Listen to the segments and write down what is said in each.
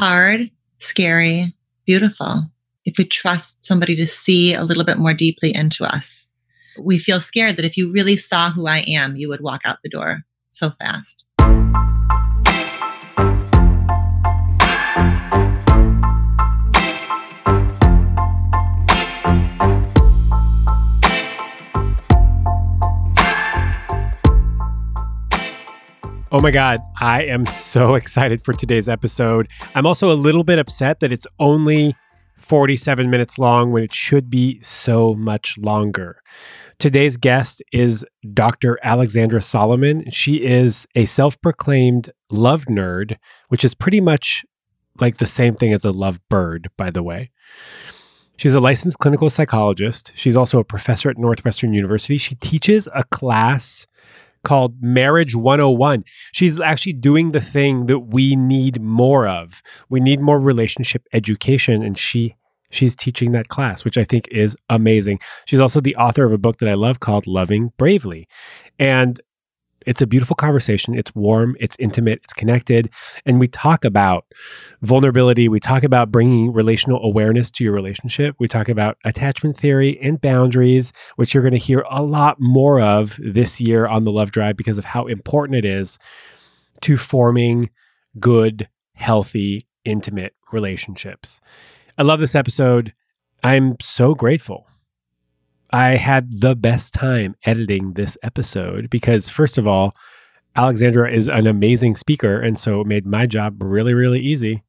hard, scary, beautiful. If we trust somebody to see a little bit more deeply into us, we feel scared that if you really saw who I am, you would walk out the door so fast. Oh my God, I am so excited for today's episode. I'm also a little bit upset that it's only 47 minutes long when it should be so much longer. Today's guest is Dr. Alexandra Solomon. She is a self proclaimed love nerd, which is pretty much like the same thing as a love bird, by the way. She's a licensed clinical psychologist. She's also a professor at Northwestern University. She teaches a class called Marriage 101. She's actually doing the thing that we need more of. We need more relationship education and she she's teaching that class, which I think is amazing. She's also the author of a book that I love called Loving Bravely. And it's a beautiful conversation. It's warm, it's intimate, it's connected. And we talk about vulnerability. We talk about bringing relational awareness to your relationship. We talk about attachment theory and boundaries, which you're going to hear a lot more of this year on the Love Drive because of how important it is to forming good, healthy, intimate relationships. I love this episode. I'm so grateful I had the best time editing this episode because, first of all, Alexandra is an amazing speaker. And so it made my job really, really easy.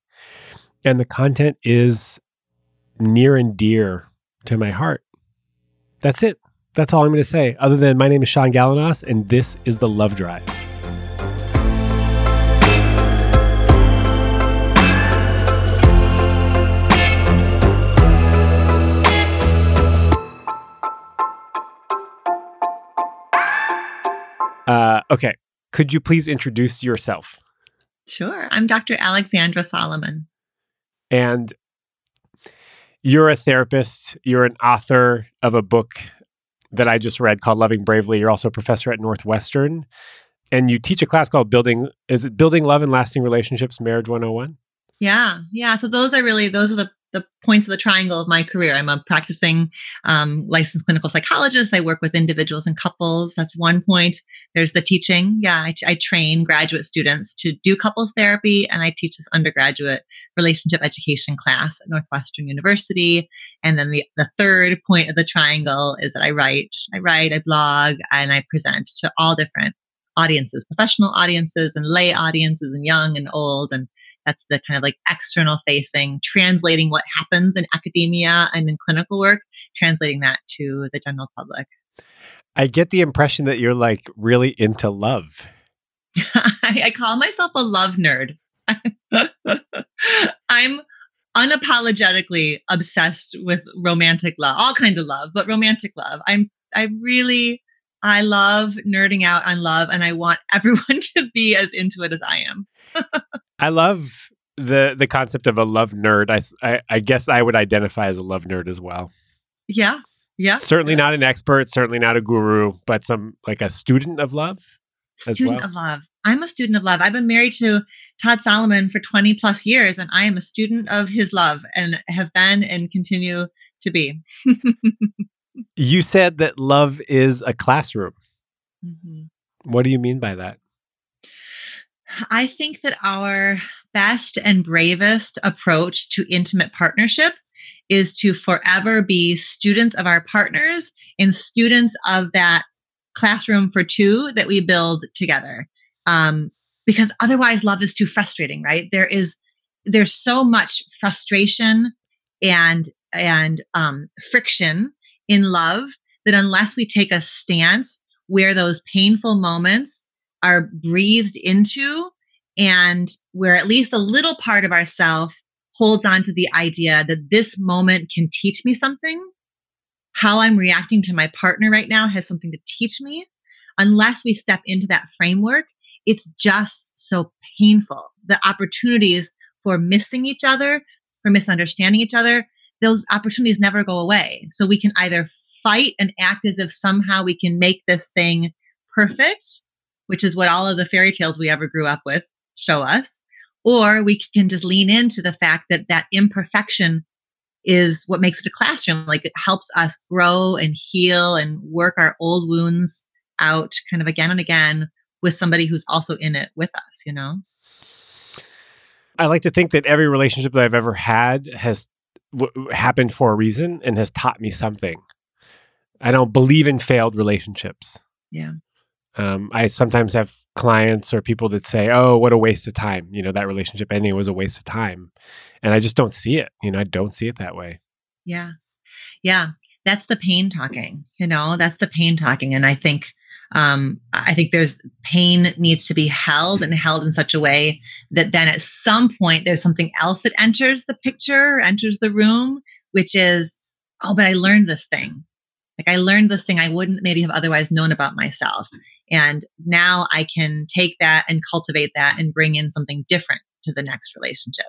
And the content is near and dear to my heart. That's it. That's all I'm going to say. Other than my name is Sean Galanos, and this is the Love Drive. Okay. Could you please introduce yourself? Sure. I'm Dr. Alexandra Solomon. And you're a therapist, you're an author of a book that I just read called Loving Bravely. You're also a professor at Northwestern. And you teach a class called Building is it Building Love and Lasting Relationships Marriage 101? Yeah. Yeah, so those are really those are the the points of the triangle of my career. I'm a practicing um, licensed clinical psychologist. I work with individuals and couples. That's one point. There's the teaching. Yeah, I, I, train graduate students to do couples therapy, and I teach this undergraduate relationship education class at Northwestern University. And then the, the third point of the triangle is that I write, I write, I blog, and I present to all different audiences, professional audiences and lay audiences and young and old and that's the kind of like external facing, translating what happens in academia and in clinical work, translating that to the general public. I get the impression that you're like really into love. I, I call myself a love nerd. I'm unapologetically obsessed with romantic love, all kinds of love, but romantic love. I'm I really I love nerding out on love and I want everyone to be as into it as I am. I love the the concept of a love nerd. I, I, I guess I would identify as a love nerd as well. Yeah, yeah. Certainly not an expert. Certainly not a guru, but some like a student of love. Student well. of love. I'm a student of love. I've been married to Todd Solomon for 20 plus years, and I am a student of his love, and have been and continue to be. you said that love is a classroom. Mm-hmm. What do you mean by that? I think that our best and bravest approach to intimate partnership is to forever be students of our partners and students of that classroom for two that we build together. Um, because otherwise, love is too frustrating, right? There is there's so much frustration and and um, friction in love that unless we take a stance where those painful moments are breathed into and where at least a little part of ourself holds on to the idea that this moment can teach me something. How I'm reacting to my partner right now has something to teach me. Unless we step into that framework, it's just so painful. The opportunities for missing each other, for misunderstanding each other, those opportunities never go away. So we can either fight and act as if somehow we can make this thing perfect, which is what all of the fairy tales we ever grew up with show us, Or we can just lean into the fact that that imperfection is what makes it a classroom. Like it helps us grow and heal and work our old wounds out kind of again and again with somebody who's also in it with us, you know? I like to think that every relationship that I've ever had has w- happened for a reason and has taught me something. I don't believe in failed relationships. Yeah. Um, I sometimes have clients or people that say, "Oh, what a waste of time." You know, that relationship ending was a waste of time, and I just don't see it. You know, I don't see it that way. Yeah, yeah, that's the pain talking. You know, that's the pain talking, and I think, um, I think there's pain needs to be held and held in such a way that then at some point there's something else that enters the picture, enters the room, which is, oh, but I learned this thing. Like I learned this thing I wouldn't maybe have otherwise known about myself. And now I can take that and cultivate that and bring in something different to the next relationship.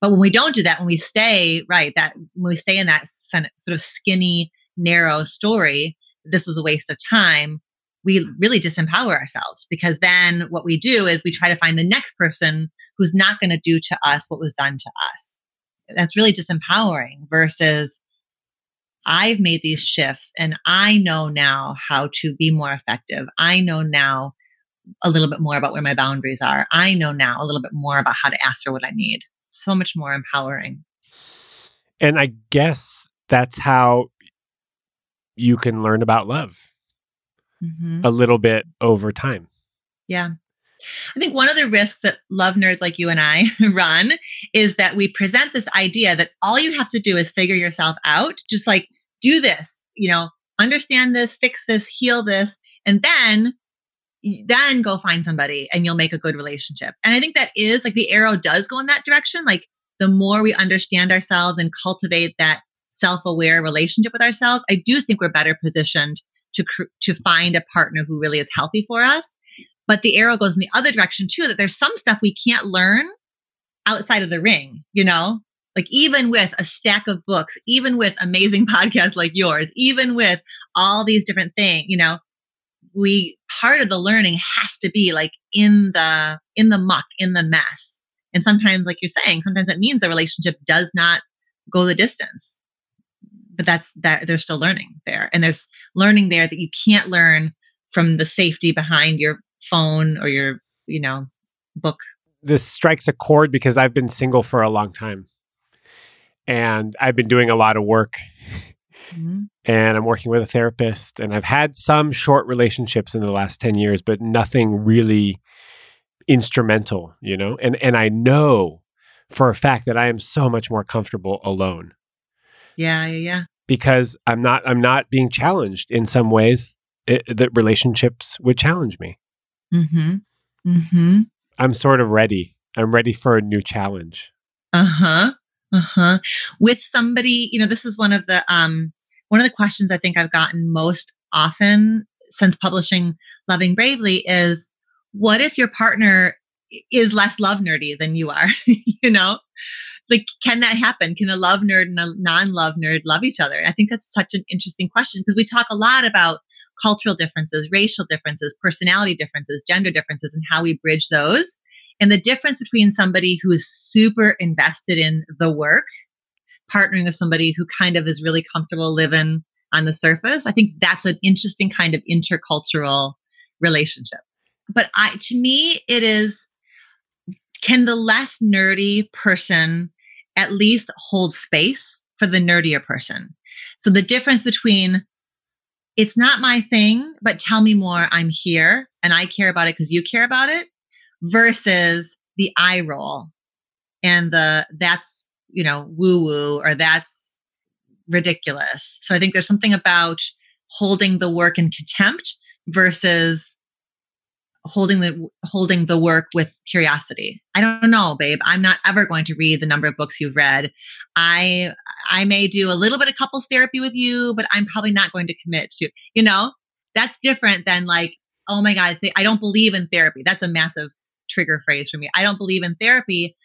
But when we don't do that, when we stay, right, that when we stay in that sort of skinny, narrow story, this was a waste of time, we really disempower ourselves because then what we do is we try to find the next person who's not going to do to us what was done to us. That's really disempowering versus I've made these shifts and I know now how to be more effective. I know now a little bit more about where my boundaries are. I know now a little bit more about how to ask for what I need. So much more empowering. And I guess that's how you can learn about love mm-hmm. a little bit over time. Yeah. I think one of the risks that love nerds like you and I run is that we present this idea that all you have to do is figure yourself out, just like do this, you know, understand this, fix this, heal this, and then then go find somebody and you'll make a good relationship. And I think that is like the arrow does go in that direction. Like the more we understand ourselves and cultivate that self-aware relationship with ourselves, I do think we're better positioned to to find a partner who really is healthy for us. But the arrow goes in the other direction too that there's some stuff we can't learn outside of the ring, you know? Like even with a stack of books, even with amazing podcasts like yours, even with all these different things, you know, we part of the learning has to be like in the in the muck, in the mess. And sometimes, like you're saying, sometimes it means the relationship does not go the distance. But that's that they're still learning there. And there's learning there that you can't learn from the safety behind your phone or your, you know, book. This strikes a chord because I've been single for a long time and I've been doing a lot of work. Mm-hmm. And I'm working with a therapist, and I've had some short relationships in the last 10 years, but nothing really instrumental, you know? And and I know for a fact that I am so much more comfortable alone. Yeah, yeah, yeah. Because I'm not I'm not being challenged in some ways it, that relationships would challenge me. Mhm. Mhm. I'm sort of ready. I'm ready for a new challenge. Uh-huh. Uh-huh. With somebody, you know, this is one of the um one of the questions I think I've gotten most often since publishing Loving Bravely is what if your partner is less love nerdy than you are? you know? Like, can that happen? Can a love nerd and a non love nerd love each other? I think that's such an interesting question because we talk a lot about cultural differences, racial differences, personality differences, gender differences, and how we bridge those. And the difference between somebody who is super invested in the work, partnering with somebody who kind of is really comfortable living on the surface, I think that's an interesting kind of intercultural relationship. But I, to me, it is can the less nerdy person at least hold space for the nerdier person? So the difference between it's not my thing, but tell me more, I'm here and I care about it because you care about it versus the eye roll and the that's, you know, woo woo or that's ridiculous. So I think there's something about holding the work in contempt versus holding the holding the work with curiosity. I don't know, babe. I'm not ever going to read the number of books you've read. I I may do a little bit of couples therapy with you, but I'm probably not going to commit to, you know, that's different than like, oh my God, I don't believe in therapy. That's a massive trigger phrase for me. I don't believe in therapy.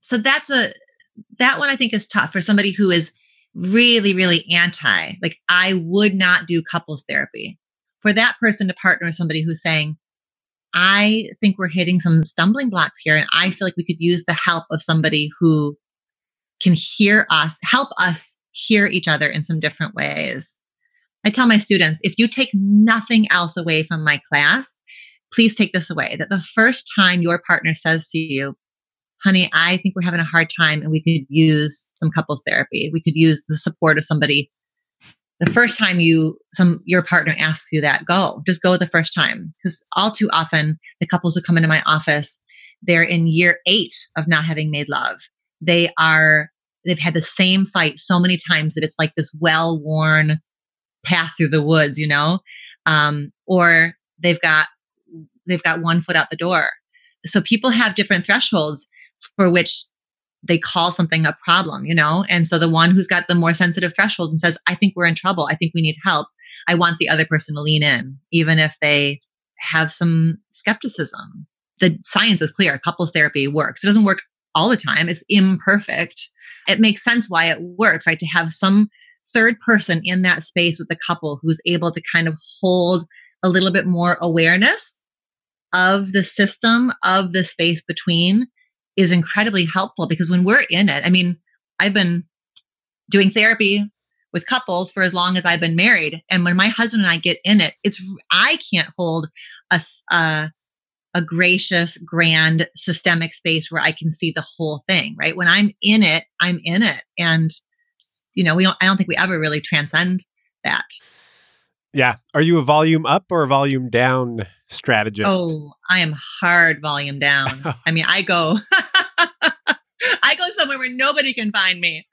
So that's a, that one I think is tough for somebody who is really, really anti. Like, I would not do couples therapy. For that person to partner with somebody who's saying, I think we're hitting some stumbling blocks here. And I feel like we could use the help of somebody who can hear us, help us hear each other in some different ways. I tell my students if you take nothing else away from my class, please take this away that the first time your partner says to you, honey, I think we're having a hard time and we could use some couples therapy. We could use the support of somebody. The first time you some your partner asks you that, go. Just go the first time. Because all too often the couples who come into my office, they're in year eight of not having made love. They are they've had the same fight so many times that it's like this well-worn path through the woods, you know? Um, or they've got they've got one foot out the door. So people have different thresholds for which they call something a problem, you know? And so the one who's got the more sensitive threshold and says, I think we're in trouble. I think we need help. I want the other person to lean in, even if they have some skepticism. The science is clear. Couples therapy works. It doesn't work all the time. It's imperfect. It makes sense why it works, right? To have some third person in that space with the couple who's able to kind of hold a little bit more awareness of the system, of the space between is incredibly helpful because when we're in it, I mean, I've been doing therapy with couples for as long as I've been married. And when my husband and I get in it, it's, I can't hold a, a, a gracious, grand, systemic space where I can see the whole thing, right? When I'm in it, I'm in it. And, you know, we don't, I don't think we ever really transcend that. Yeah. Are you a volume up or a volume down strategist? Oh, I am hard volume down. I mean, I go I go somewhere where nobody can find me.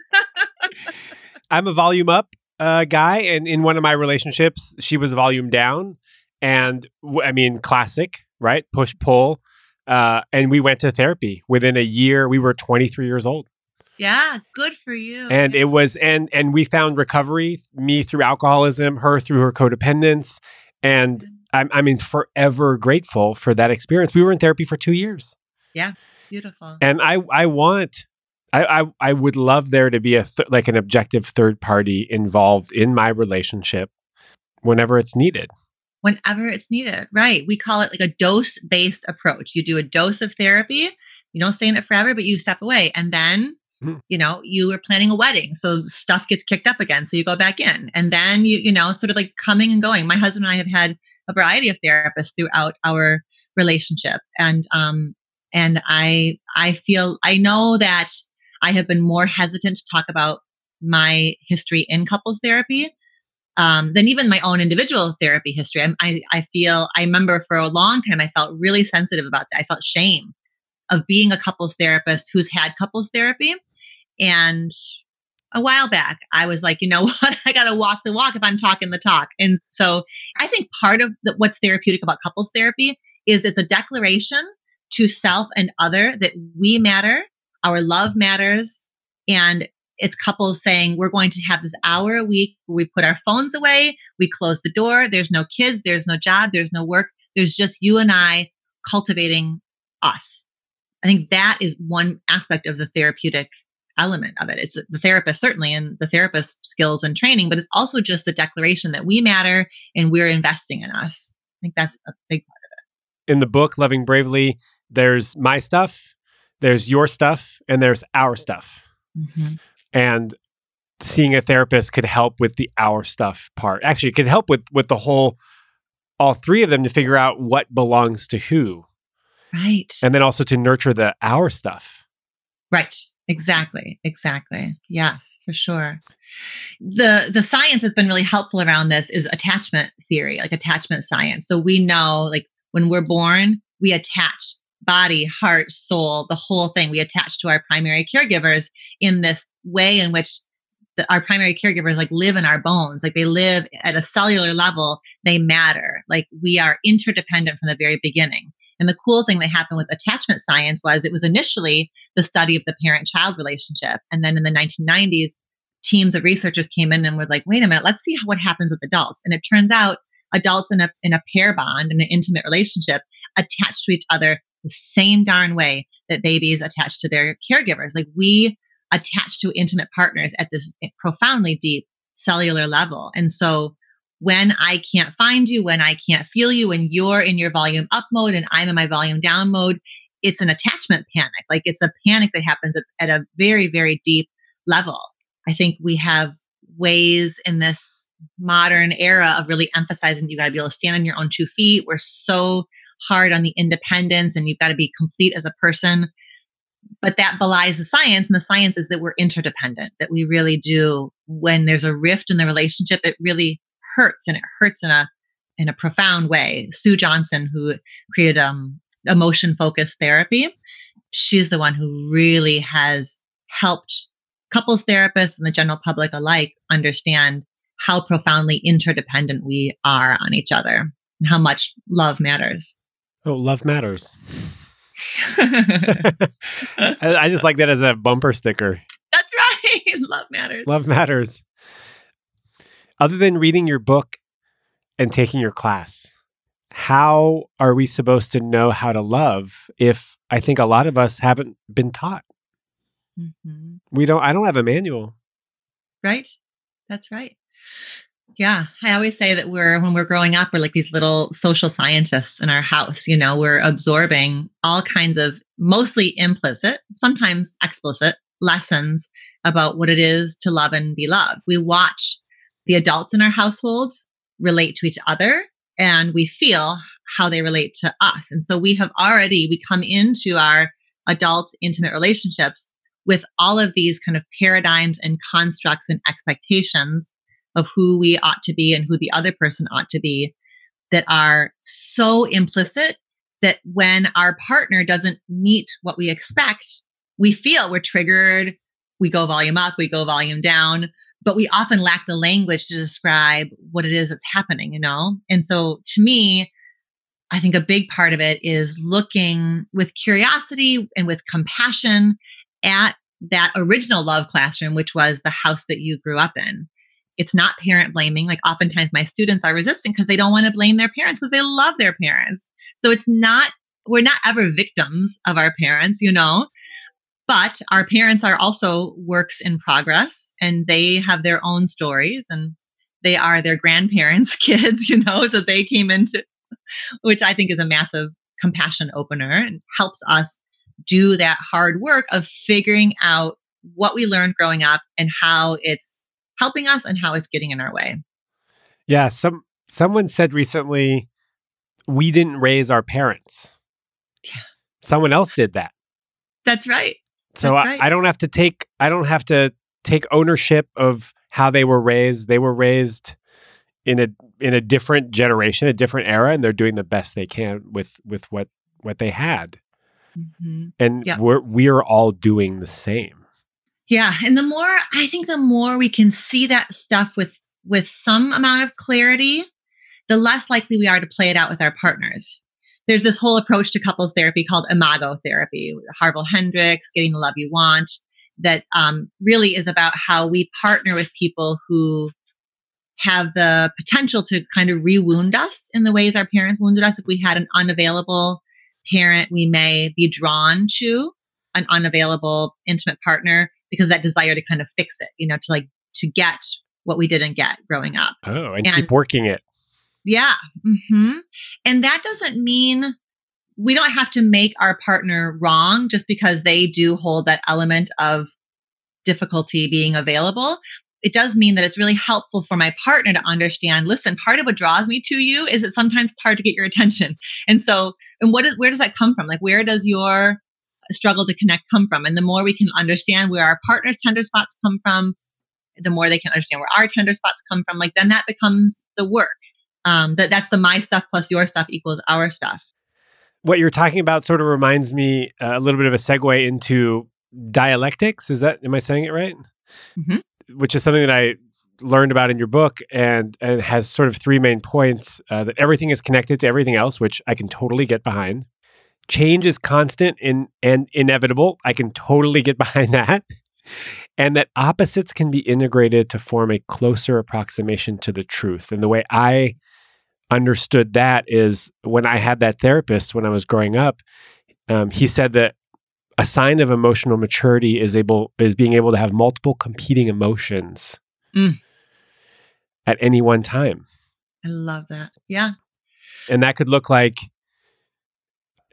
I'm a volume up uh, guy and in one of my relationships, she was volume down and I mean, classic, right? Push pull. Uh, and we went to therapy within a year. We were 23 years old. Yeah, good for you. And it was and and we found recovery, me through alcoholism, her through her codependence. And mm. I'm I mean forever grateful for that experience. We were in therapy for 2 years. Yeah. Beautiful. And I I want I I, I would love there to be a th- like an objective third party involved in my relationship whenever it's needed. Whenever it's needed. Right. We call it like a dose based approach. You do a dose of therapy. You don't stay in it forever, but you step away and then. You know you were planning a wedding so stuff gets kicked up again so you go back in. And then you you know sort of like coming and going. My husband and i have had a variety of therapists throughout our relationship and um and i i feel i know that i have been more hesitant to talk about my history in couples therapy um, than even my own individual therapy history. I, I i feel i remember for a long time i felt really sensitive about that. I felt shame of being a couples therapist who's had couples therapy and a while back, I was like, you know what? I got to walk the walk if I'm talking the talk. And so I think part of the, what's therapeutic about couples therapy is it's a declaration to self and other that we matter, our love matters. And it's couples saying, we're going to have this hour a week where we put our phones away, we close the door, there's no kids, there's no job, there's no work, there's just you and I cultivating us. I think that is one aspect of the therapeutic element of it. It's the therapist, certainly, and the therapist skills and training, but it's also just the declaration that we matter and we're investing in us. I think that's a big part of it. In the book, Loving Bravely, there's my stuff, there's your stuff, and there's our stuff. Mm-hmm. And seeing a therapist could help with the our stuff part. Actually, it could help with with the whole all three of them to figure out what belongs to who. Right. And then also to nurture the our stuff. Right. Exactly. Exactly. Yes, for sure. The the science that's been really helpful around this is attachment theory, like attachment science. So we know like when we're born, we attach body, heart, soul, the whole thing. We attach to our primary caregivers in this way in which the, our primary caregivers like live in our bones. Like they live at a cellular level, they matter. Like we are interdependent from the very beginning. And the cool thing that happened with attachment science was it was initially the study of the parent child relationship. And then in the 1990s, teams of researchers came in and were like, wait a minute, let's see what happens with adults. And it turns out adults in a, in a pair bond, in an intimate relationship, attach to each other the same darn way that babies attach to their caregivers. Like we attach to intimate partners at this profoundly deep cellular level. And so when I can't find you, when I can't feel you, when you're in your volume up mode and I'm in my volume down mode, it's an attachment panic. Like it's a panic that happens at, at a very, very deep level. I think we have ways in this modern era of really emphasizing you got to be able to stand on your own two feet. We're so hard on the independence and you've got to be complete as a person. But that belies the science. And the science is that we're interdependent, that we really do, when there's a rift in the relationship, it really hurts and it hurts in a in a profound way. Sue Johnson, who created um, emotion focused therapy, she's the one who really has helped couples therapists and the general public alike understand how profoundly interdependent we are on each other and how much love matters. Oh, love matters. I just like that as a bumper sticker. That's right. love matters. Love matters. Other than reading your book and taking your class, how are we supposed to know how to love if I think a lot of us haven't been taught? Mm-hmm. We don't, I don't have a manual. Right. That's right. Yeah. I always say that we're, when we're growing up, we're like these little social scientists in our house. You know, we're absorbing all kinds of mostly implicit, sometimes explicit lessons about what it is to love and be loved. We watch the adults in our households relate to each other and we feel how they relate to us. And so we have already, we come into our adult intimate relationships with all of these kind of paradigms and constructs and expectations of who we ought to be and who the other person ought to be that are so implicit that when our partner doesn't meet what we expect, we feel we're triggered. We go volume up, we go volume down, but we often lack the language to describe what it is that's happening, you know? And so to me, I think a big part of it is looking with curiosity and with compassion at that original love classroom, which was the house that you grew up in. It's not parent blaming. Like oftentimes my students are resistant because they don't want to blame their parents because they love their parents. So it's not, we're not ever victims of our parents, you know? But our parents are also works in progress and they have their own stories and they are their grandparents' kids, you know, so they came into, which I think is a massive compassion opener and helps us do that hard work of figuring out what we learned growing up and how it's helping us and how it's getting in our way. Yeah, some someone said recently we didn't raise our parents. Yeah. Someone else did that. That's right. So I. I don't have to take I don't have to take ownership of how they were raised. They were raised in a in a different generation, a different era, and they're doing the best they can with with what what they had. Mm-hmm. And yeah. we're we're all doing the same. Yeah, and the more I think the more we can see that stuff with with some amount of clarity, the less likely we are to play it out with our partners. There's this whole approach to couples therapy called imago therapy, Harville Hendrix, getting the love you want, that um, really is about how we partner with people who have the potential to kind of rewound us in the ways our parents wounded us if we had an unavailable parent, we may be drawn to an unavailable intimate partner because that desire to kind of fix it, you know, to like to get what we didn't get growing up. Oh, and, and keep working it. Yeah. Mm-hmm. And that doesn't mean we don't have to make our partner wrong just because they do hold that element of difficulty being available. It does mean that it's really helpful for my partner to understand listen part of what draws me to you is that sometimes it's hard to get your attention. And so and what is where does that come from? Like where does your struggle to connect come from? And the more we can understand where our partner's tender spots come from the more they can understand where our tender spots come from like then that becomes the work um that that's the my stuff plus your stuff equals our stuff. What you're talking about sort of reminds me uh, a little bit of a segue into dialectics. Is that am i saying it right? Mm-hmm. Which is something that I learned about in your book and and has sort of three main points uh, that everything is connected to everything else which i can totally get behind. Change is constant in, and inevitable. I can totally get behind that and that opposites can be integrated to form a closer approximation to the truth and the way i understood that is when i had that therapist when i was growing up um, he said that a sign of emotional maturity is able is being able to have multiple competing emotions mm. at any one time. I love that. Yeah. And that could look like,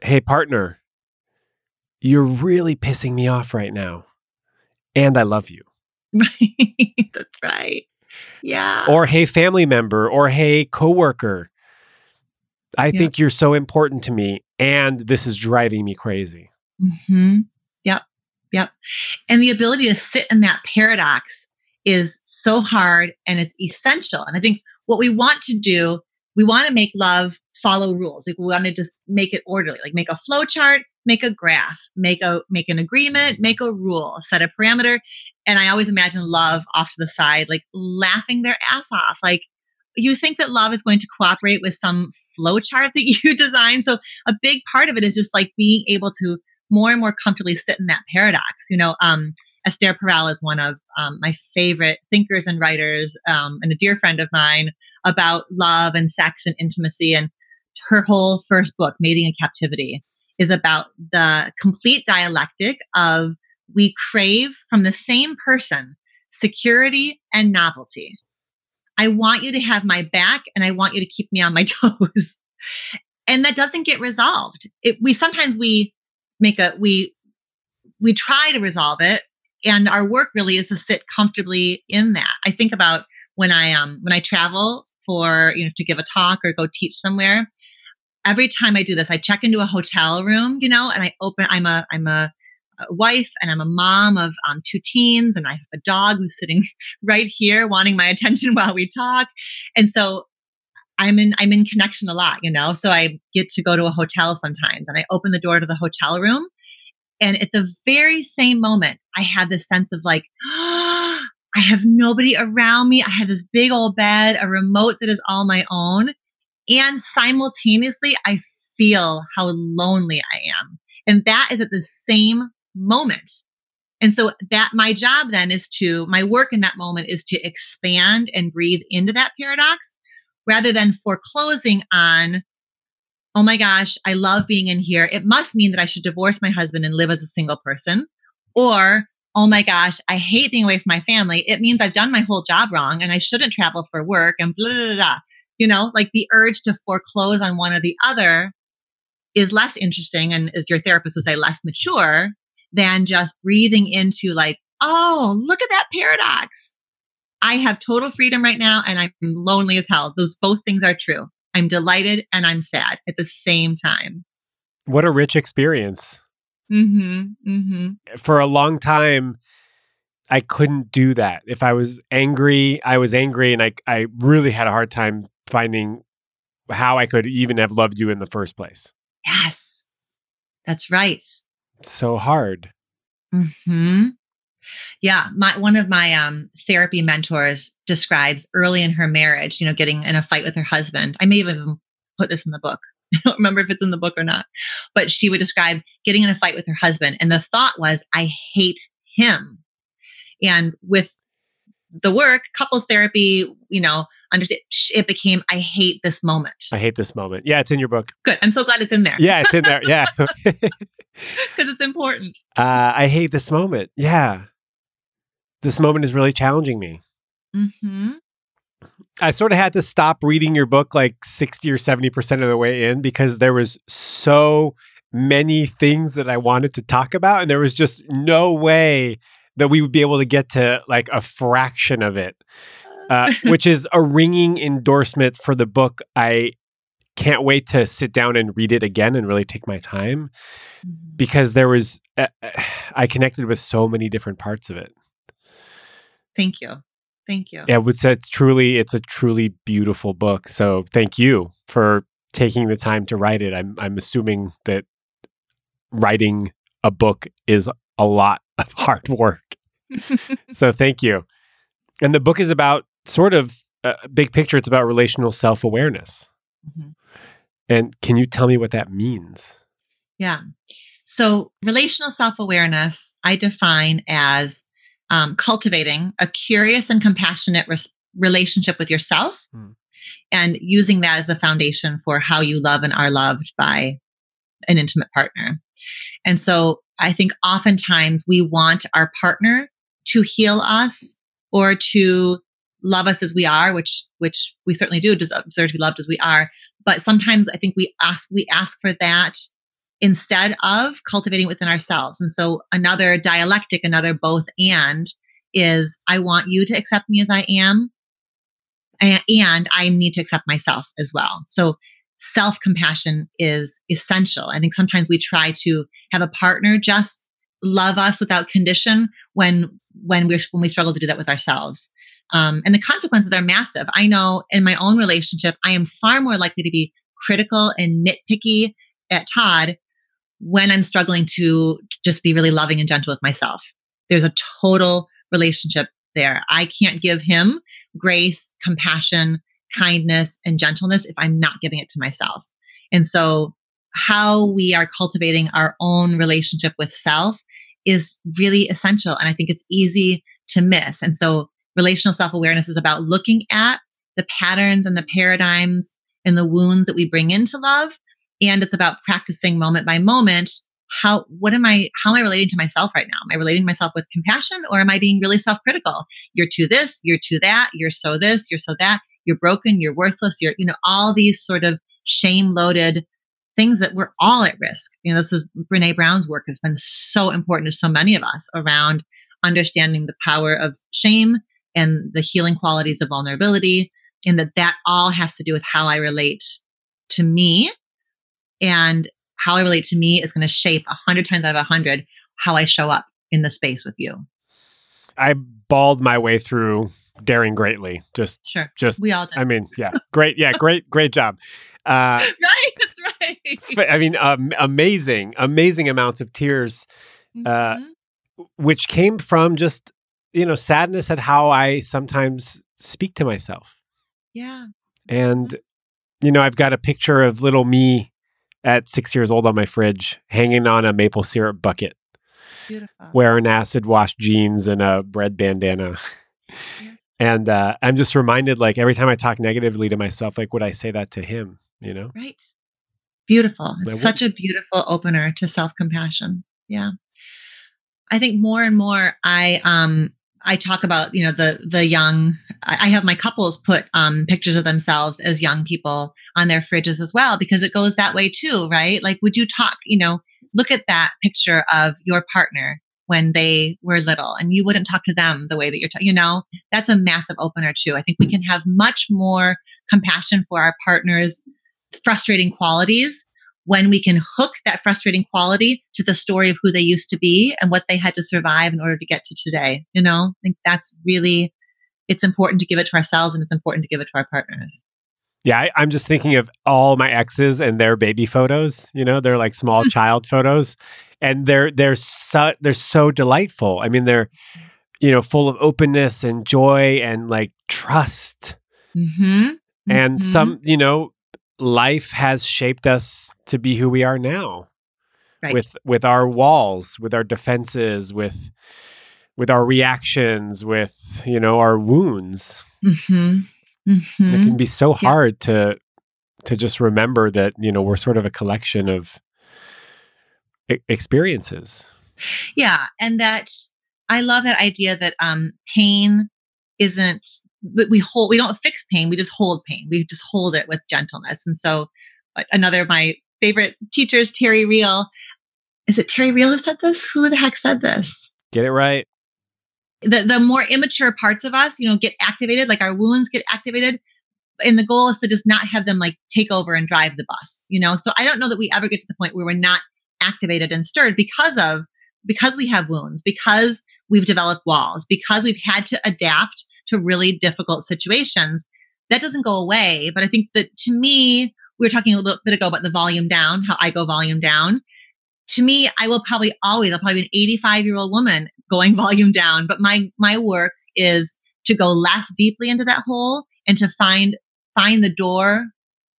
hey, partner, you're really pissing me off right now. And I love you. That's right. Yeah. Or hey, family member, or hey, coworker. I Yeah. think you're so important to me, and this is driving me crazy. hmm Yep. Yep. And the ability to sit in that paradox is so hard and it's essential. And I think what we want to do, we want to make love follow rules. Like we want to just make it orderly, like make a flow chart, make a graph, make a make an agreement, make a rule, set a parameter. And I always imagine love off to the side, like laughing their ass off. Like you think that love is going to cooperate with some flow chart that you design. So a big part of it is just like being able to more and more comfortably sit in that paradox. You know, um, Esther Perel is one of um, my favorite thinkers and writers, um, and a dear friend of mine about love and sex and intimacy. And her whole first book, Mating in Captivity, is about the complete dialectic of we crave from the same person security and novelty. I want you to have my back and I want you to keep me on my toes. and that doesn't get resolved. It, we sometimes we make a we we try to resolve it and our work really is to sit comfortably in that. I think about when I um when I travel for, you know, to give a talk or go teach somewhere, every time I do this, I check into a hotel room, you know, and I open I'm a I'm a wife and I'm a mom of um, two teens and I have a dog who's sitting right here wanting my attention while we talk. And so I'm in I'm in connection a lot, you know. So I get to go to a hotel sometimes and I open the door to the hotel room and at the very same moment I had this sense of like I have nobody around me. I have this big old bed, a remote that is all my own, and simultaneously I feel how lonely I am. And that is at the same moment. And so that my job then is to, my work in that moment is to expand and breathe into that paradox rather than foreclosing on, oh my gosh, I love being in here. It must mean that I should divorce my husband and live as a single person. Or, oh my gosh, I hate being away from my family. It means I've done my whole job wrong and I shouldn't travel for work and blah, blah, blah, blah. You know, like the urge to foreclose on one or the other is less interesting and as your therapist would say, less mature than just breathing into like, oh, look at that paradox. I have total freedom right now and I'm lonely as hell. Those both things are true. I'm delighted and I'm sad at the same time. What a rich experience. Mm-hmm. Mm-hmm. For a long time, I couldn't do that. If I was angry, I was angry, and I I really had a hard time finding how I could even have loved you in the first place. Yes. That's right. So hard. Hmm. Yeah, my one of my um, therapy mentors describes early in her marriage, you know, getting in a fight with her husband. I may even put this in the book. I don't remember if it's in the book or not, but she would describe getting in a fight with her husband, and the thought was, "I hate him." And with the work, couples therapy, you know, understand it became, "I hate this moment." I hate this moment. Yeah, it's in your book. Good. I'm so glad it's in there. Yeah, it's in there. Yeah. uh, because it's important. I hate this moment. Yeah. This moment is really challenging me. Hmm. I sort of had to stop reading your book like 60 or 70% of the way in because there was so many things that I wanted to talk about and there was just no way that we would be able to get to like a fraction of it. Uh, which is a ringing endorsement for the book. I can't wait to sit down and read it again and really take my time because there was uh, I connected with so many different parts of it. Thank you. Thank you. Yeah, it's it's truly it's a truly beautiful book. So thank you for taking the time to write it. I'm I'm assuming that writing a book is a lot of hard work. so thank you. And the book is about sort of uh, big picture. It's about relational self awareness. Mhm. And can you tell me what that means? Yeah. So, relational self awareness, I define as um, cultivating a curious and compassionate res- relationship with yourself Hmm. and using that as a foundation for how you love and are loved by an intimate partner. And so, I think oftentimes we want our partner to heal us or to love us as we are, which which we certainly do deserve to be loved as we are. But sometimes I think we ask we ask for that instead of cultivating within ourselves. And so another dialectic, another both and is I want you to accept me as I am. And I need to accept myself as well. So self compassion is essential. I think sometimes we try to have a partner just love us without condition when when we when we struggle to do that with ourselves. Um, and the consequences are massive. I know in my own relationship, I am far more likely to be critical and nitpicky at Todd when I'm struggling to just be really loving and gentle with myself. There's a total relationship there. I can't give him grace, compassion, kindness, and gentleness if I'm not giving it to myself. And so, how we are cultivating our own relationship with self is really essential. And I think it's easy to miss. And so, relational self awareness is about looking at the patterns and the paradigms and the wounds that we bring into love. And it's about practicing moment by moment how what am i how am i relating to myself right now am i relating myself with compassion or am i being really self-critical you're to this you're to that you're so this you're so that you're broken you're worthless you're you know all these sort of shame loaded things that we're all at risk you know this is brene brown's work has been so important to so many of us around understanding the power of shame and the healing qualities of vulnerability and that that all has to do with how i relate to me and how I relate to me is going to shape a hundred times out of a hundred how I show up in the space with you. I bawled my way through daring greatly. Just sure. Just we all did. I mean, yeah, great. Yeah, great, great job. Uh, right, that's right. I mean, um, amazing, amazing amounts of tears, uh, mm-hmm. uh, which came from just you know sadness at how I sometimes speak to myself. Yeah. And mm-hmm. you know, I've got a picture of little me at six years old on my fridge, hanging on a maple syrup bucket. Beautiful. Wearing acid wash jeans and a red bandana. Yeah. And uh, I'm just reminded, like, every time I talk negatively to myself, like, would I say that to him? You know? Right. Beautiful. It's such a beautiful opener to self compassion. Yeah. I think more and more I um I talk about, you know, the the young. I have my couples put um, pictures of themselves as young people on their fridges as well because it goes that way too, right? Like, would you talk? You know, look at that picture of your partner when they were little, and you wouldn't talk to them the way that you're talking. You know, that's a massive opener too. I think we can have much more compassion for our partners' frustrating qualities when we can hook that frustrating quality to the story of who they used to be and what they had to survive in order to get to today. You know, I think that's really, it's important to give it to ourselves and it's important to give it to our partners. Yeah, I, am just thinking of all my exes and their baby photos. You know, they're like small child photos, and they're they're so they're so delightful. I mean, they're you know full of openness and joy and like trust. Mm-hmm. And mm-hmm. some, you know, life has shaped us to be who we are now right. with with our walls with our defenses with with our reactions with you know our wounds mm-hmm. Mm-hmm. it can be so hard yeah. to to just remember that you know we're sort of a collection of experiences. Yeah and that i love that idea that um pain isn't we hold we don't fix pain we just hold pain we just hold it with gentleness. And so another of my favorite teachers terry real is it terry real who said this? Who the heck said this? Get it right. The, the more immature parts of us you know get activated like our wounds get activated and the goal is to just not have them like take over and drive the bus you know? So i don't know that we ever get to the point where we're not activated and stirred because of because we have wounds because we've developed walls because we've had to adapt to really difficult situations. That doesn't go away. But I think that to me, we were talking a little bit ago about the volume down, how I go volume down. To me, I will probably always, I'll probably be an 85 year old woman going volume down. But my, my work is to go less deeply into that hole and to find, find the door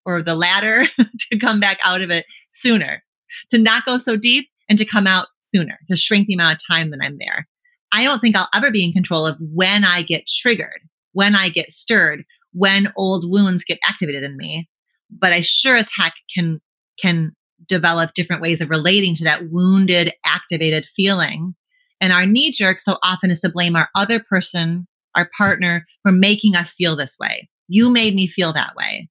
or the ladder to come back out of it sooner, to not go so deep and to come out sooner, to shrink the amount of time that I'm there. I don't think I'll ever be in control of when I get triggered, when I get stirred, when old wounds get activated in me. But I sure as heck can, can develop different ways of relating to that wounded, activated feeling. And our knee jerk so often is to blame our other person, our partner for making us feel this way. You made me feel that way.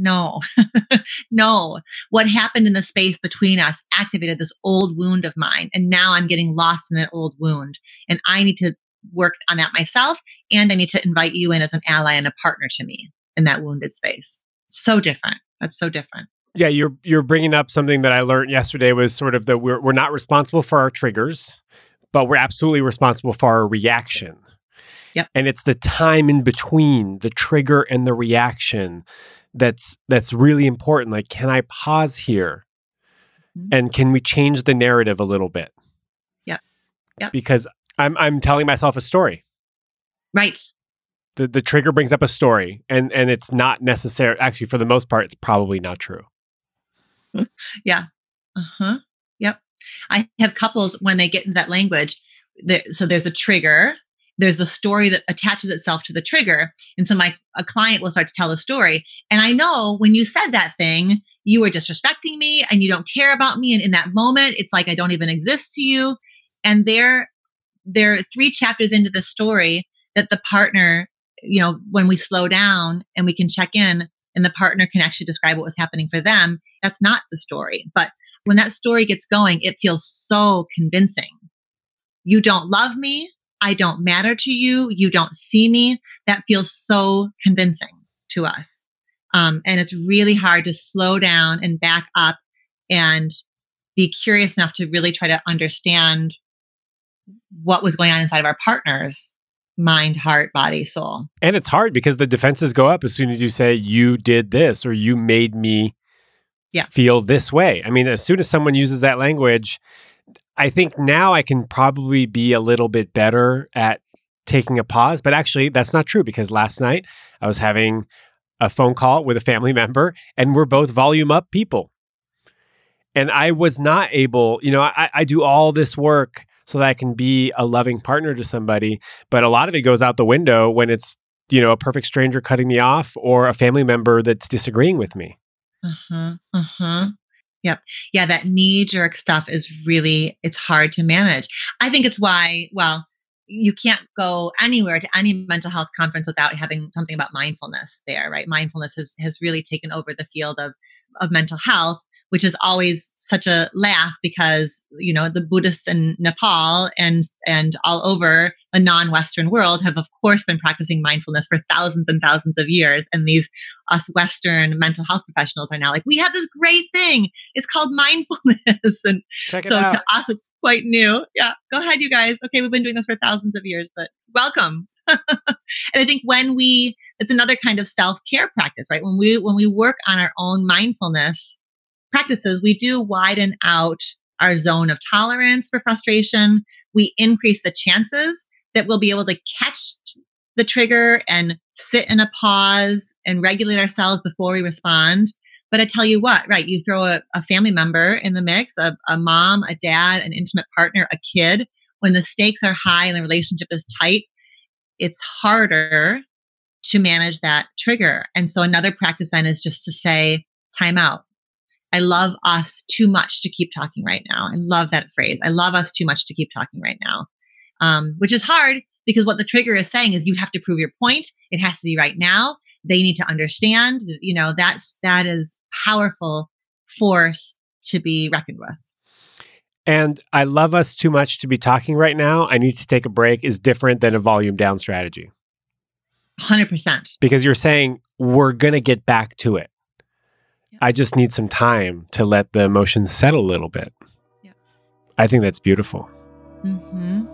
No, no. What happened in the space between us activated this old wound of mine. And now I'm getting lost in that old wound. And I need to work on that myself. And I need to invite you in as an ally and a partner to me in that wounded space. So different. That's so different. Yeah, you're you're bringing up something that I learned yesterday was sort of that we're we're not responsible for our triggers, but we're absolutely responsible for our reaction. Yep. And it's the time in between the trigger and the reaction that's that's really important. Like, can I pause here? Mm-hmm. And can we change the narrative a little bit? yeah Yep. Because I'm I'm telling myself a story. Right. The the trigger brings up a story and and it's not necessary actually for the most part it's probably not true. yeah. Uh-huh. Yep. I have couples when they get into that language that, so there's a trigger there's a story that attaches itself to the trigger. And so my a client will start to tell a story. And I know when you said that thing, you were disrespecting me and you don't care about me. And in that moment, it's like I don't even exist to you. And there, there are three chapters into the story that the partner, you know, when we slow down and we can check in and the partner can actually describe what was happening for them, that's not the story. But when that story gets going, it feels so convincing. You don't love me. I don't matter to you. You don't see me. That feels so convincing to us. Um, and it's really hard to slow down and back up and be curious enough to really try to understand what was going on inside of our partners mind, heart, body, soul. And it's hard because the defenses go up as soon as you say, you did this or you made me yeah. feel this way. I mean, as soon as someone uses that language, I think now I can probably be a little bit better at taking a pause, but actually that's not true because last night I was having a phone call with a family member and we're both volume up people. And I was not able, you know, I, I do all this work so that I can be a loving partner to somebody, but a lot of it goes out the window when it's, you know, a perfect stranger cutting me off or a family member that's disagreeing with me. Uh huh. Yep. Yeah, that knee jerk stuff is really it's hard to manage. I think it's why, well, you can't go anywhere to any mental health conference without having something about mindfulness there, right? Mindfulness has, has really taken over the field of, of mental health which is always such a laugh because you know the buddhists in nepal and and all over the non-western world have of course been practicing mindfulness for thousands and thousands of years. And these us western mental health professionals are now like we have this great thing. It's called mindfulness. And so out. to us it's quite new. Yeah go ahead you guys. Okay we've been doing this for thousands of years but welcome. And i think when we it's another kind of self-care practice right? When we when we work on our own mindfulness practices, we do widen out our zone of tolerance for frustration. We increase the chances that we'll be able to catch the trigger and sit in a pause and regulate ourselves before we respond. But I tell you what, right? You throw a, a family member in the mix, a, a mom, a dad, an intimate partner, a kid. When the stakes are high and the relationship is tight, it's harder to manage that trigger. And so another practice then is just to say, time out. I love us too much to keep talking right now. I love that phrase. I love us too much to keep talking right now. Um, which is hard because what the trigger is saying is you have to prove your point. It has to be right now. They need to understand, you know, that's, that is powerful force to be reckoned with. And I love us too much to be talking right now. I need to take a break is different than a volume down strategy. 100%. Because you're saying we're going to get back to it. I just need some time to let the emotions settle a little bit. Yeah. I think that's beautiful. Mm-hmm.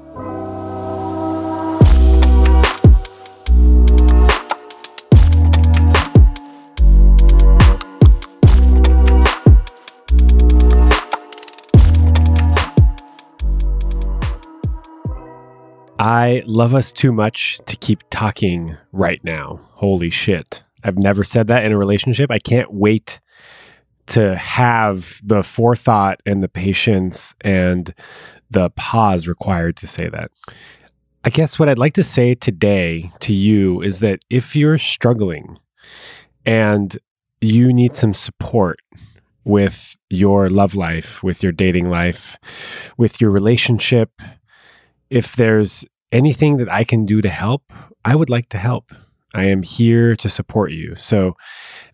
I love us too much to keep talking right now. Holy shit. I've never said that in a relationship. I can't wait to have the forethought and the patience and the pause required to say that. I guess what I'd like to say today to you is that if you're struggling and you need some support with your love life, with your dating life, with your relationship, if there's anything that I can do to help, I would like to help. I am here to support you. So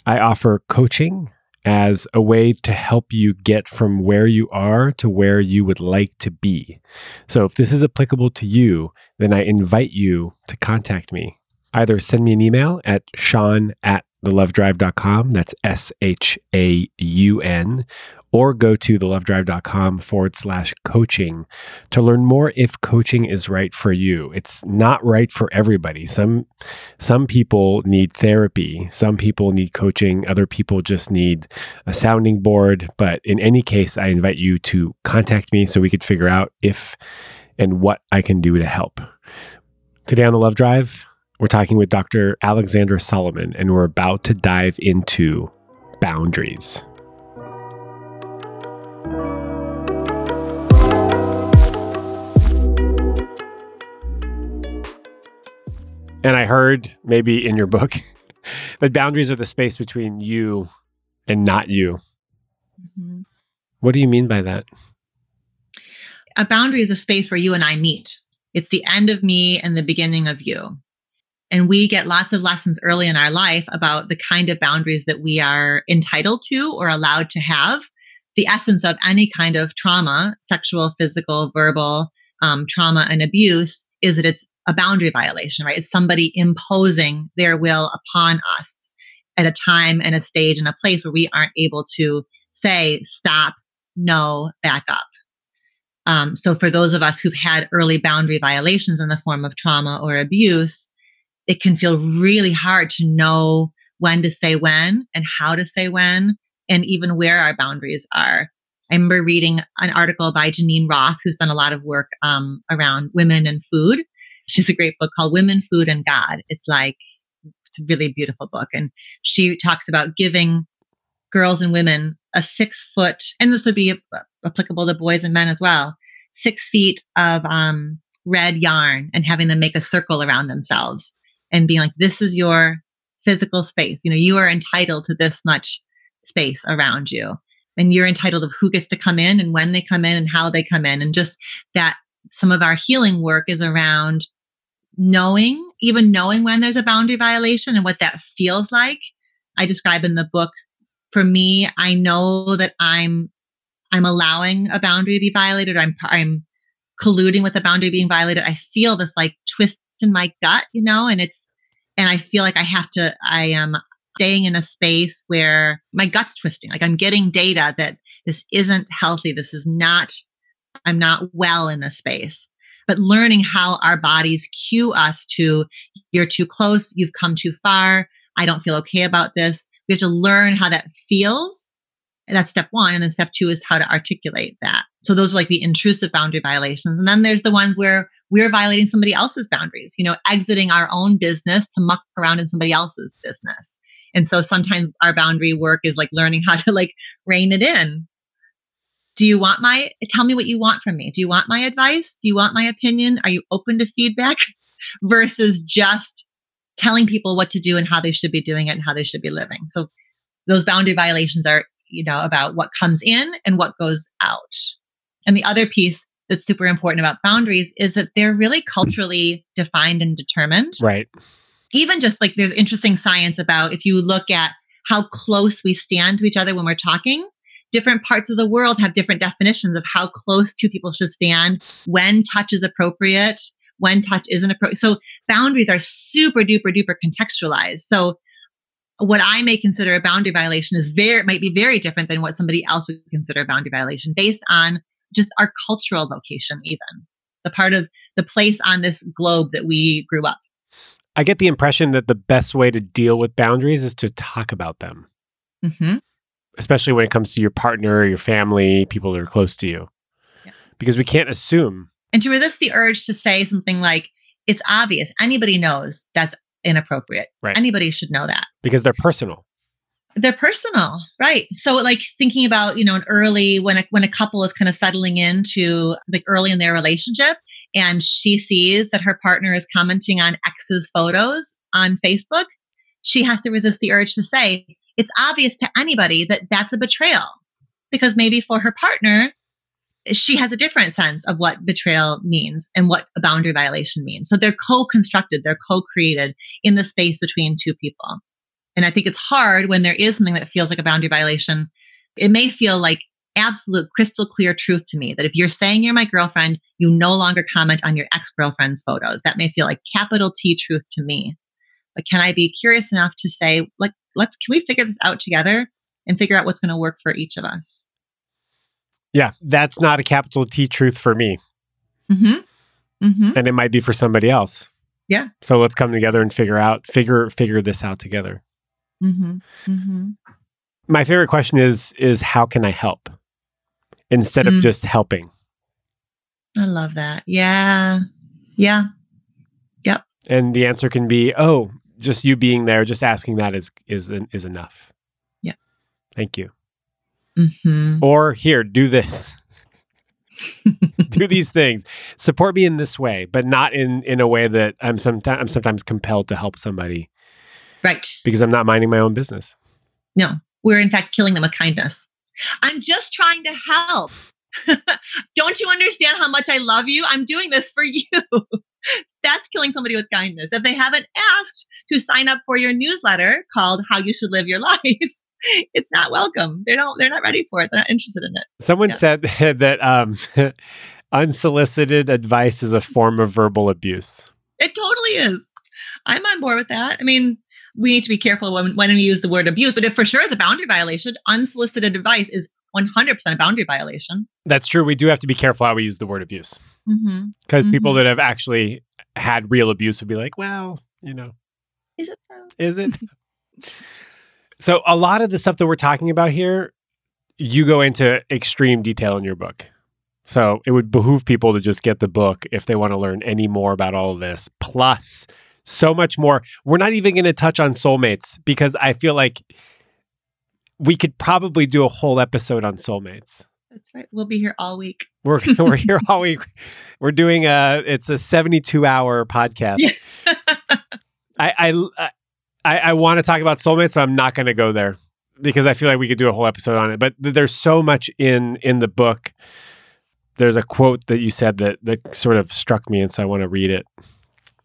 I offer coaching as a way to help you get from where you are to where you would like to be. So if this is applicable to you, then I invite you to contact me. Either send me an email at sean at thelovedrive.com. That's S H A U N. Or go to thelovedrive.com forward slash coaching to learn more if coaching is right for you. It's not right for everybody. Some some people need therapy, some people need coaching, other people just need a sounding board. But in any case, I invite you to contact me so we could figure out if and what I can do to help. Today on the Love Drive, we're talking with Dr. Alexandra Solomon, and we're about to dive into boundaries. And I heard maybe in your book that boundaries are the space between you and not you. Mm-hmm. What do you mean by that? A boundary is a space where you and I meet. It's the end of me and the beginning of you. And we get lots of lessons early in our life about the kind of boundaries that we are entitled to or allowed to have. The essence of any kind of trauma, sexual, physical, verbal um, trauma and abuse is that it's a boundary violation, right? It's somebody imposing their will upon us at a time and a stage and a place where we aren't able to say, stop, no, back up. Um, so for those of us who've had early boundary violations in the form of trauma or abuse, it can feel really hard to know when to say when and how to say when and even where our boundaries are. I remember reading an article by Geneen Roth, who's done a lot of work um, around women and food. She's a great book called Women, Food, and God. It's like, it's a really beautiful book. And she talks about giving girls and women a six foot, and this would be applicable to boys and men as well, six feet of um, red yarn and having them make a circle around themselves and being like, this is your physical space. You know, you are entitled to this much space around you. And you're entitled of who gets to come in and when they come in and how they come in. And just that some of our healing work is around knowing, even knowing when there's a boundary violation and what that feels like. I describe in the book, for me, I know that I'm I'm allowing a boundary to be violated. I'm I'm colluding with a boundary being violated. I feel this like twist in my gut, you know, and it's, and I feel like I have to, I am staying in a space where my gut's twisting. Like I'm getting data that this isn't healthy. This is not, I'm not well in this space. But learning how our bodies cue us to, you're too close, you've come too far, I don't feel okay about this. We have to learn how that feels. And that's step one. And then step two is how to articulate that. So those are like the intrusive boundary violations. And then there's the ones where we're violating somebody else's boundaries, you know, exiting our own business to muck around in somebody else's business. And so sometimes our boundary work is like learning how to like rein it in. Do you want my, tell me what you want from me. Do you want my advice? Do you want my opinion? Are you open to feedback versus just telling people what to do and how they should be doing it and how they should be living? So those boundary violations are, you know, about what comes in and what goes out. And the other piece that's super important about boundaries is that they're really culturally defined and determined. Right. Even just like there's interesting science about if you look at how close we stand to each other when we're talking, different parts of the world have different definitions of how close two people should stand, when touch is appropriate, when touch isn't appropriate. So boundaries are super duper duper contextualized. So what I may consider a boundary violation is very might be very different than what somebody else would consider a boundary violation based on just our cultural location, even the part of the place on this globe that we grew up. I get the impression that the best way to deal with boundaries is to talk about them, mm-hmm. especially when it comes to your partner, your family, people that are close to you, yeah. because we can't assume. And to resist the urge to say something like, it's obvious, anybody knows that's inappropriate. Right. Anybody should know that. Because they're personal they're personal right so like thinking about you know an early when a, when a couple is kind of settling into like early in their relationship and she sees that her partner is commenting on ex's photos on facebook she has to resist the urge to say it's obvious to anybody that that's a betrayal because maybe for her partner she has a different sense of what betrayal means and what a boundary violation means. So they're co-constructed, they're co-created in the space between two people. And I think it's hard when there is something that feels like a boundary violation. It may feel like absolute crystal clear truth to me that if you're saying you're my girlfriend, you no longer comment on your ex-girlfriend's photos. That may feel like capital T truth to me. But can I be curious enough to say, like, let's, can we figure this out together and figure out what's going to work for each of us? Yeah, that's not a capital T truth for me. Mm-hmm. Mm-hmm. And it might be for somebody else. Yeah. So let's come together and figure out figure figure this out together. Mm-hmm. Mm-hmm. My favorite question is is how can I help? Instead of Mm. just helping. I love that. Yeah. Yeah. Yep. And the answer can be, oh, just you being there, just asking that is is is enough. Yeah. Thank you. Mm-hmm. Or here, do this. do these things. Support me in this way, but not in in a way that I'm sometimes I'm sometimes compelled to help somebody Right. because I'm not minding my own business. No, we're in fact killing them with kindness. I'm just trying to help. Don't you understand how much I love you? I'm doing this for you. That's killing somebody with kindness. If they haven't asked to sign up for your newsletter called How You Should Live Your Life, it's not welcome. They don't they're not ready for it. They're not interested in it. Someone Yeah. said that um, unsolicited advice is a form of verbal abuse. It totally is. I'm on board with that. I mean, we need to be careful when, when we use the word abuse, but if for sure it's a boundary violation, unsolicited advice is 100% a boundary violation. That's true. We do have to be careful how we use the word abuse Mm-hmm. because people that have actually had real abuse would be like, well, you know, Is it though? is it? So, a lot of the stuff that we're talking about here, you go into extreme detail in your book. So, it would behoove people to just get the book if they want to learn any more about all of this. Plus, so much more. We're not even going to touch on soulmates because I feel like we could probably do a whole episode on soulmates. That's right. We'll be here all week. We're we're here all week. We're doing a it's a 72 hour podcast. Yeah. I I I, I want to talk about soulmates, but I'm not going to go there because I feel like we could do a whole episode on it. But th- there's so much in in the book. There's a quote that you said that that sort of struck me, and so I want to read it.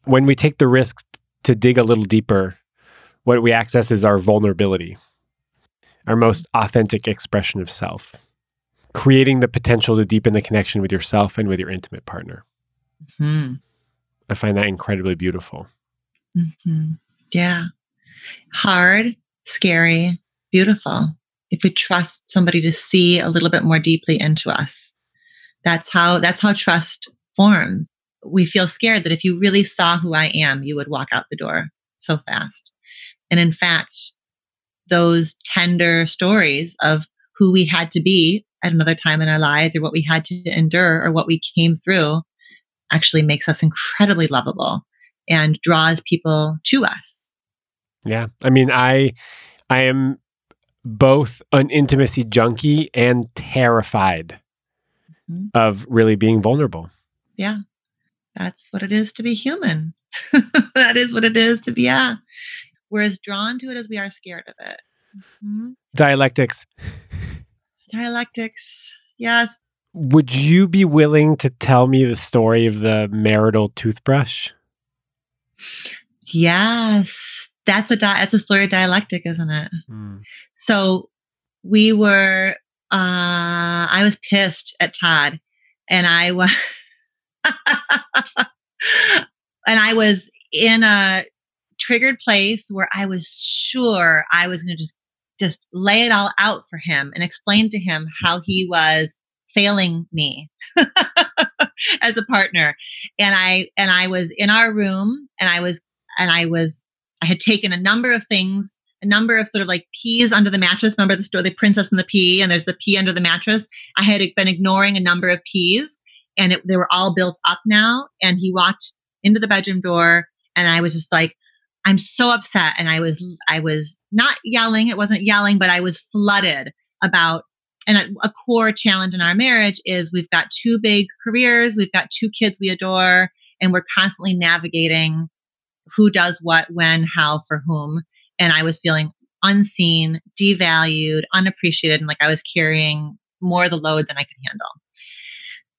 When we take the risk to dig a little deeper, what we access is our vulnerability, our most authentic expression of self creating the potential to deepen the connection with yourself and with your intimate partner. Hmm. I find that incredibly beautiful. hmm Yeah. Hard, scary, beautiful. If we trust somebody to see a little bit more deeply into us, that's how that's how trust forms. We feel scared that if you really saw who I am, you would walk out the door so fast. And in fact, those tender stories of who we had to be at another time in our lives or what we had to endure or what we came through actually makes us incredibly lovable and draws people to us. Yeah. I mean, I I am both an intimacy junkie and terrified Mhm. of really being vulnerable. Yeah. That's what it is to be human. that is what it is to be, yeah. We're as drawn to it as we are scared of it. Mhm. Dialectics. Dialectics. Yes. Would you be willing to tell me the story of the marital toothbrush? Yes. That's a di- that's a story of dialectic, isn't it? Hmm. So we were uh I was pissed at Todd and I was and I was in a triggered place where I was sure I was going to just just lay it all out for him and explain to him how he was failing me as a partner and I and I was in our room and I was and I was I had taken a number of things a number of sort of like peas under the mattress. Remember the story, The Princess and the Pea, and there's the pea under the mattress. I had been ignoring a number of peas and it, they were all built up now. And he walked into the bedroom door and I was just like, I'm so upset. And I was, I was not yelling. It wasn't yelling, but I was flooded about, and a, a core challenge in our marriage is we've got two big careers. We've got two kids we adore and we're constantly navigating who does what, when, how, for whom and I was feeling unseen, devalued, unappreciated, and like I was carrying more of the load than I could handle.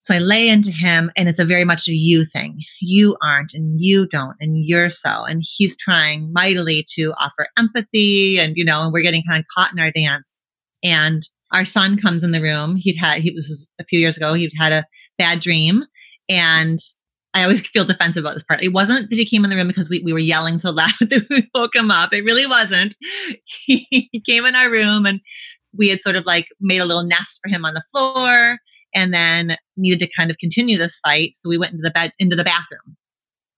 So I lay into him and it's a very much a you thing. You aren't and you don't and you're so. And he's trying mightily to offer empathy and, you know, and we're getting kind of caught in our dance. And our son comes in the room. He'd had, he was a few years ago, he'd had a bad dream. And I always feel defensive about this part. It wasn't that he came in the room because we, we were yelling so loud that we woke him up. It really wasn't. He, came in our room and we had sort of like made a little nest for him on the floor and then needed to kind of continue this fight. So we went into the bed, into the bathroom,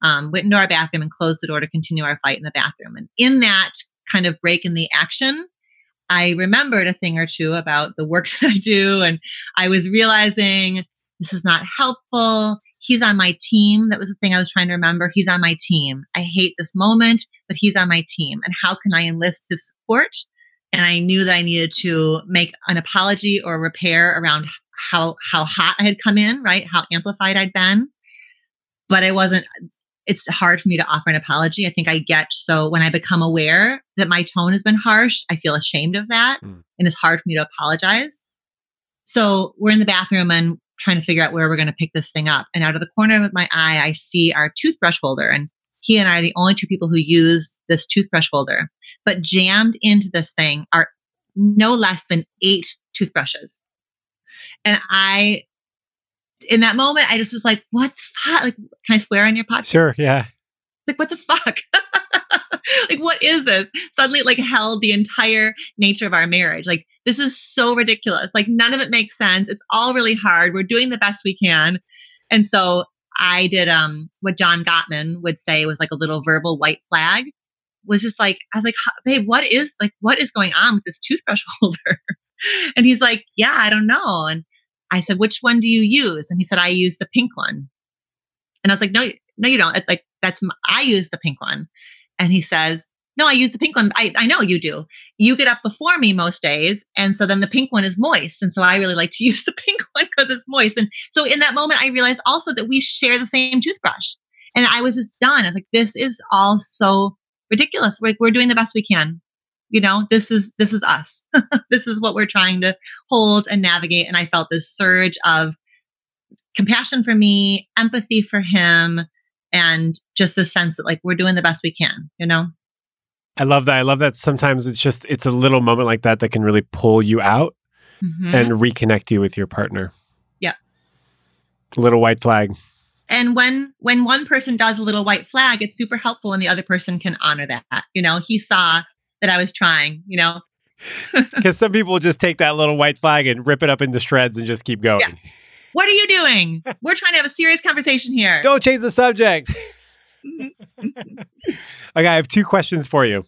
um, went into our bathroom and closed the door to continue our fight in the bathroom. And in that kind of break in the action, I remembered a thing or two about the work that I do. And I was realizing this is not helpful. He's on my team. That was the thing I was trying to remember. He's on my team. I hate this moment, but he's on my team. And how can I enlist his support? And I knew that I needed to make an apology or repair around how how hot I had come in, right? How amplified I'd been. But I wasn't it's hard for me to offer an apology. I think I get so when I become aware that my tone has been harsh, I feel ashamed of that mm. and it's hard for me to apologize. So we're in the bathroom and trying to figure out where we're going to pick this thing up. And out of the corner of my eye, I see our toothbrush holder and he and I are the only two people who use this toothbrush holder. But jammed into this thing are no less than eight toothbrushes. And I, in that moment, I just was like, what the fuck? Like, can I swear on your podcast? Sure. Yeah. Like, what the fuck? like, what is this? Suddenly, like, held the entire nature of our marriage. Like, this is so ridiculous. Like, none of it makes sense. It's all really hard. We're doing the best we can. And so I did um what John Gottman would say was like a little verbal white flag was just like I was like babe what is like what is going on with this toothbrush holder and he's like yeah I don't know and I said, which one do you use? And he said, I use the pink one. And I was like, no, no, you don't. It's like, that's, I use the pink one. And he says, no, I use the pink one. I, I know you do. You get up before me most days. And so then the pink one is moist. And so I really like to use the pink one because it's moist. And so in that moment, I realized also that we share the same toothbrush. And I was just done. I was like, this is all so ridiculous. We're, we're doing the best we can you know this is this is us this is what we're trying to hold and navigate and i felt this surge of compassion for me empathy for him and just the sense that like we're doing the best we can you know i love that i love that sometimes it's just it's a little moment like that that can really pull you out mm-hmm. and reconnect you with your partner yeah little white flag and when when one person does a little white flag it's super helpful and the other person can honor that you know he saw that I was trying, you know? Because some people just take that little white flag and rip it up into shreds and just keep going. Yeah. What are you doing? We're trying to have a serious conversation here. Don't change the subject. okay, I have two questions for you.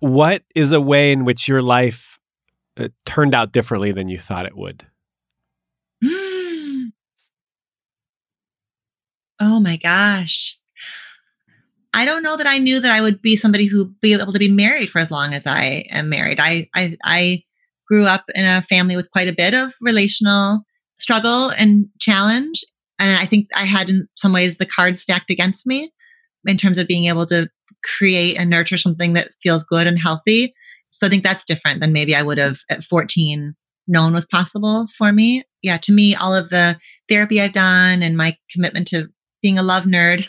What is a way in which your life uh, turned out differently than you thought it would? oh my gosh. I don't know that I knew that I would be somebody who be able to be married for as long as I am married. I, I, I grew up in a family with quite a bit of relational struggle and challenge. And I think I had in some ways the cards stacked against me in terms of being able to create and nurture something that feels good and healthy. So I think that's different than maybe I would have at 14 known was possible for me. Yeah, to me, all of the therapy I've done and my commitment to being a love nerd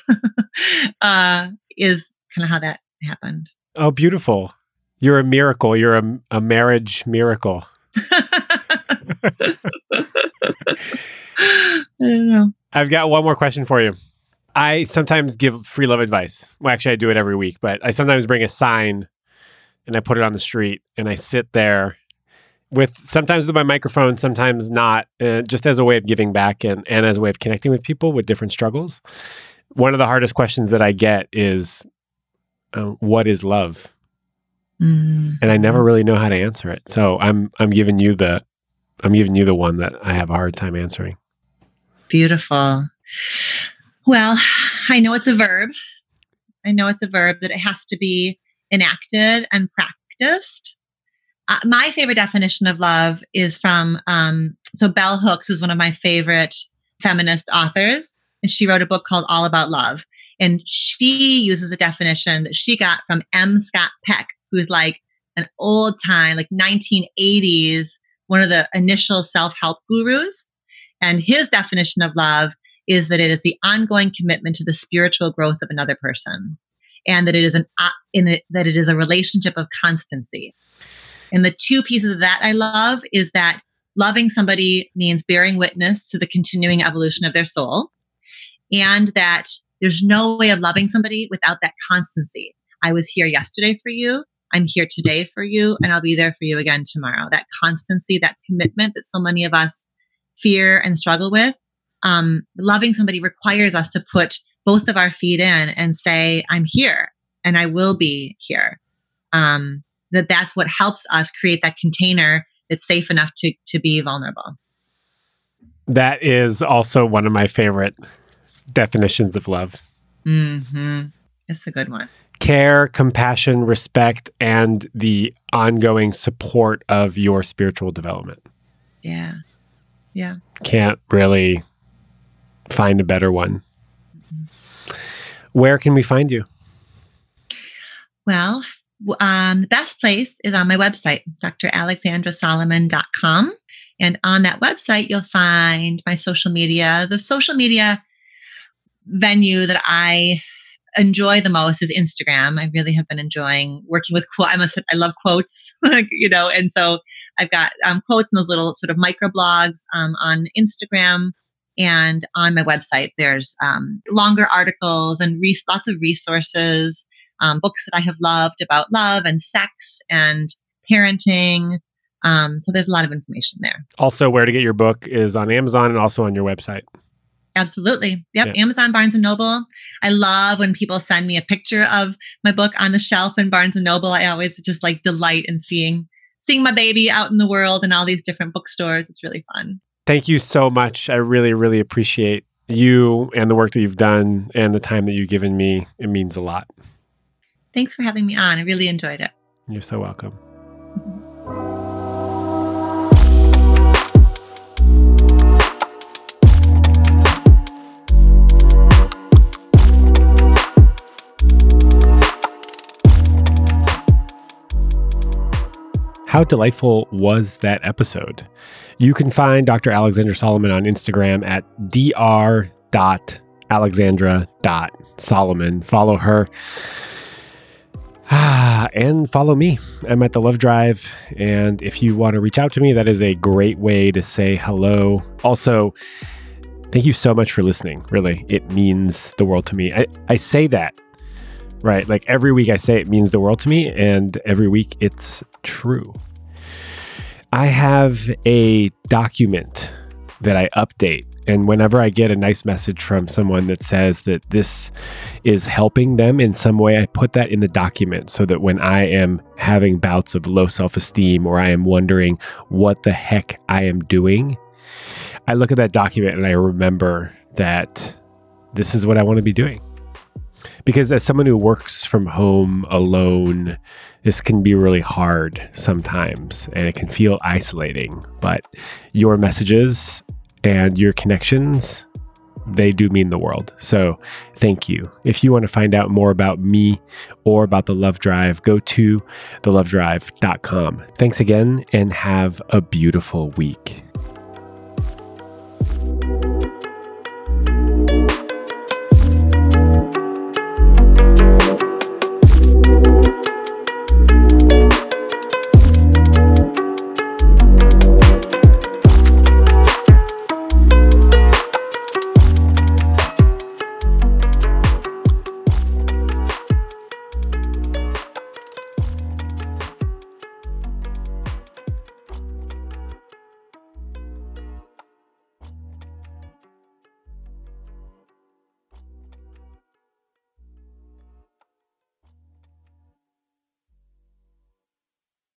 uh, is kind of how that happened. Oh, beautiful. You're a miracle. You're a, a marriage miracle. I don't know. I've got one more question for you. I sometimes give free love advice. Well, actually, I do it every week, but I sometimes bring a sign and I put it on the street and I sit there with sometimes with my microphone, sometimes not, uh, just as a way of giving back and, and as a way of connecting with people with different struggles. One of the hardest questions that I get is, uh, "What is love?" Mm. And I never really know how to answer it. So I'm I'm giving you the I'm giving you the one that I have a hard time answering. Beautiful. Well, I know it's a verb. I know it's a verb that it has to be enacted and practiced uh, my favorite definition of love is from um, so bell hooks is one of my favorite feminist authors and she wrote a book called all about love and she uses a definition that she got from m scott peck who's like an old time like 1980s one of the initial self-help gurus And his definition of love is that it is the ongoing commitment to the spiritual growth of another person and that it is an uh, in it, that it is a relationship of constancy. And the two pieces of that I love is that loving somebody means bearing witness to the continuing evolution of their soul and that there's no way of loving somebody without that constancy. I was here yesterday for you. I'm here today for you and I'll be there for you again tomorrow. That constancy, that commitment that so many of us fear and struggle with. Um, loving somebody requires us to put both of our feet in and say, I'm here and I will be here. Um, that that's what helps us create that container that's safe enough to, to be vulnerable. That is also one of my favorite definitions of love. Mm-hmm. It's a good one. Care, compassion, respect, and the ongoing support of your spiritual development. Yeah. Yeah. Can't really find a better one. Mm-hmm. Where can we find you? Well, um, the best place is on my website, dralexandrasolomon.com. And on that website, you'll find my social media. The social media venue that I enjoy the most is Instagram. I really have been enjoying working with quote. I must. I love quotes, you know, and so I've got um, quotes in those little sort of micro blogs um, on Instagram and on my website. There's um, longer articles and re- lots of resources, um, books that I have loved about love and sex and parenting. Um, so there's a lot of information there. Also, where to get your book is on Amazon and also on your website. Absolutely. Yep. Yeah. Amazon, Barnes and Noble. I love when people send me a picture of my book on the shelf in Barnes and Noble. I always just like delight in seeing seeing my baby out in the world and all these different bookstores. It's really fun. Thank you so much. I really, really appreciate you and the work that you've done and the time that you've given me. It means a lot. Thanks for having me on. I really enjoyed it. You're so welcome. How delightful was that episode? You can find Dr. Alexandra Solomon on Instagram at dr.alexandra.solomon. Follow her. and follow me. I'm at the Love Drive. And if you want to reach out to me, that is a great way to say hello. Also, thank you so much for listening. Really, it means the world to me. I, I say that right? Like every week I say it means the world to me, and every week it's true. I have a document that I update. And whenever I get a nice message from someone that says that this is helping them in some way, I put that in the document so that when I am having bouts of low self esteem or I am wondering what the heck I am doing, I look at that document and I remember that this is what I want to be doing because as someone who works from home alone, this can be really hard sometimes and it can feel isolating. But your messages and your connections, they do mean the world. So thank you. If you want to find out more about me or about the Love Drive, go to thelovedrive.com. Thanks again and have a beautiful week.